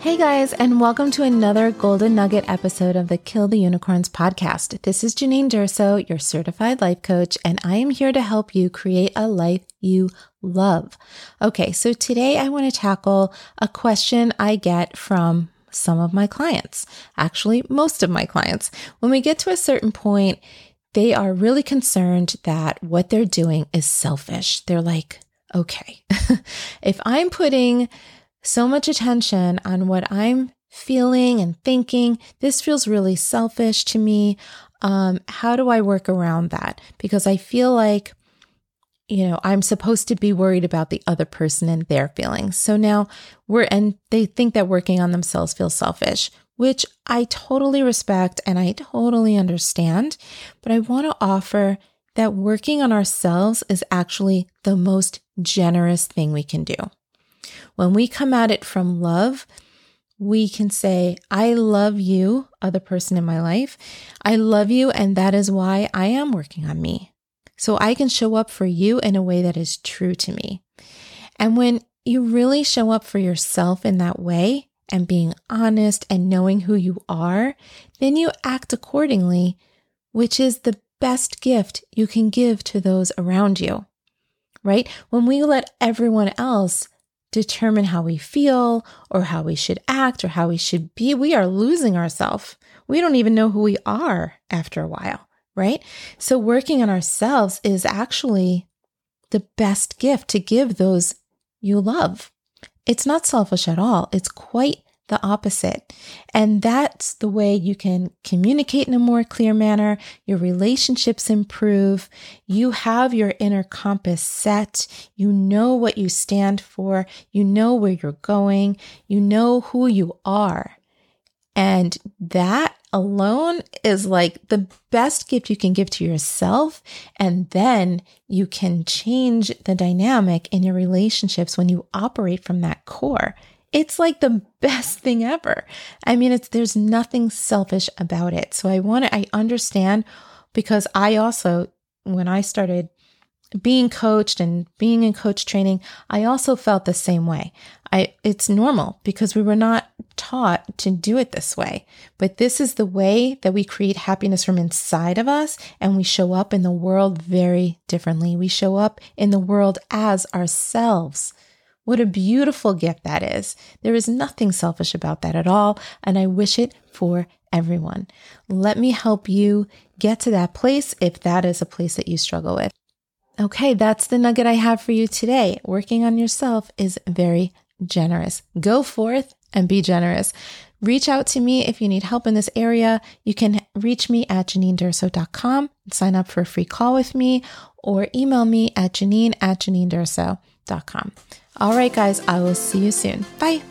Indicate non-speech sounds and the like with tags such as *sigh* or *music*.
Hey guys, and welcome to another Golden Nugget episode of the Kill the Unicorns podcast. This is Janine Durso, your certified life coach, and I am here to help you create a life you love. Okay, so today I want to tackle a question I get from some of my clients, actually, most of my clients. When we get to a certain point, they are really concerned that what they're doing is selfish. They're like, okay, *laughs* if I'm putting so much attention on what I'm feeling and thinking. This feels really selfish to me. Um, how do I work around that? Because I feel like, you know, I'm supposed to be worried about the other person and their feelings. So now we're, and they think that working on themselves feels selfish, which I totally respect and I totally understand. But I want to offer that working on ourselves is actually the most generous thing we can do. When we come at it from love, we can say, I love you, other person in my life. I love you, and that is why I am working on me. So I can show up for you in a way that is true to me. And when you really show up for yourself in that way and being honest and knowing who you are, then you act accordingly, which is the best gift you can give to those around you, right? When we let everyone else determine how we feel or how we should act or how we should be, we are losing ourselves. We don't even know who we are after a while, right? So, working on ourselves is actually the best gift to give those you love. It's not selfish at all. It's quite the opposite. And that's the way you can communicate in a more clear manner. Your relationships improve. You have your inner compass set. You know what you stand for. You know where you're going. You know who you are. And that alone is like the best gift you can give to yourself. And then you can change the dynamic in your relationships when you operate from that core. It's like the best thing ever. I mean, it's there's nothing selfish about it. So I want to I understand because I also when I started being coached and being in coach training, I also felt the same way. I it's normal because we were not taught to do it this way. But this is the way that we create happiness from inside of us and we show up in the world very differently. We show up in the world as ourselves. What a beautiful gift that is. There is nothing selfish about that at all, and I wish it for everyone. Let me help you get to that place if that is a place that you struggle with. Okay, that's the nugget I have for you today. Working on yourself is very generous. Go forth and be generous. Reach out to me if you need help in this area. You can reach me at janinedurso.com and sign up for a free call with me or email me at janine at janinedurso.com. All right, guys, I will see you soon. Bye.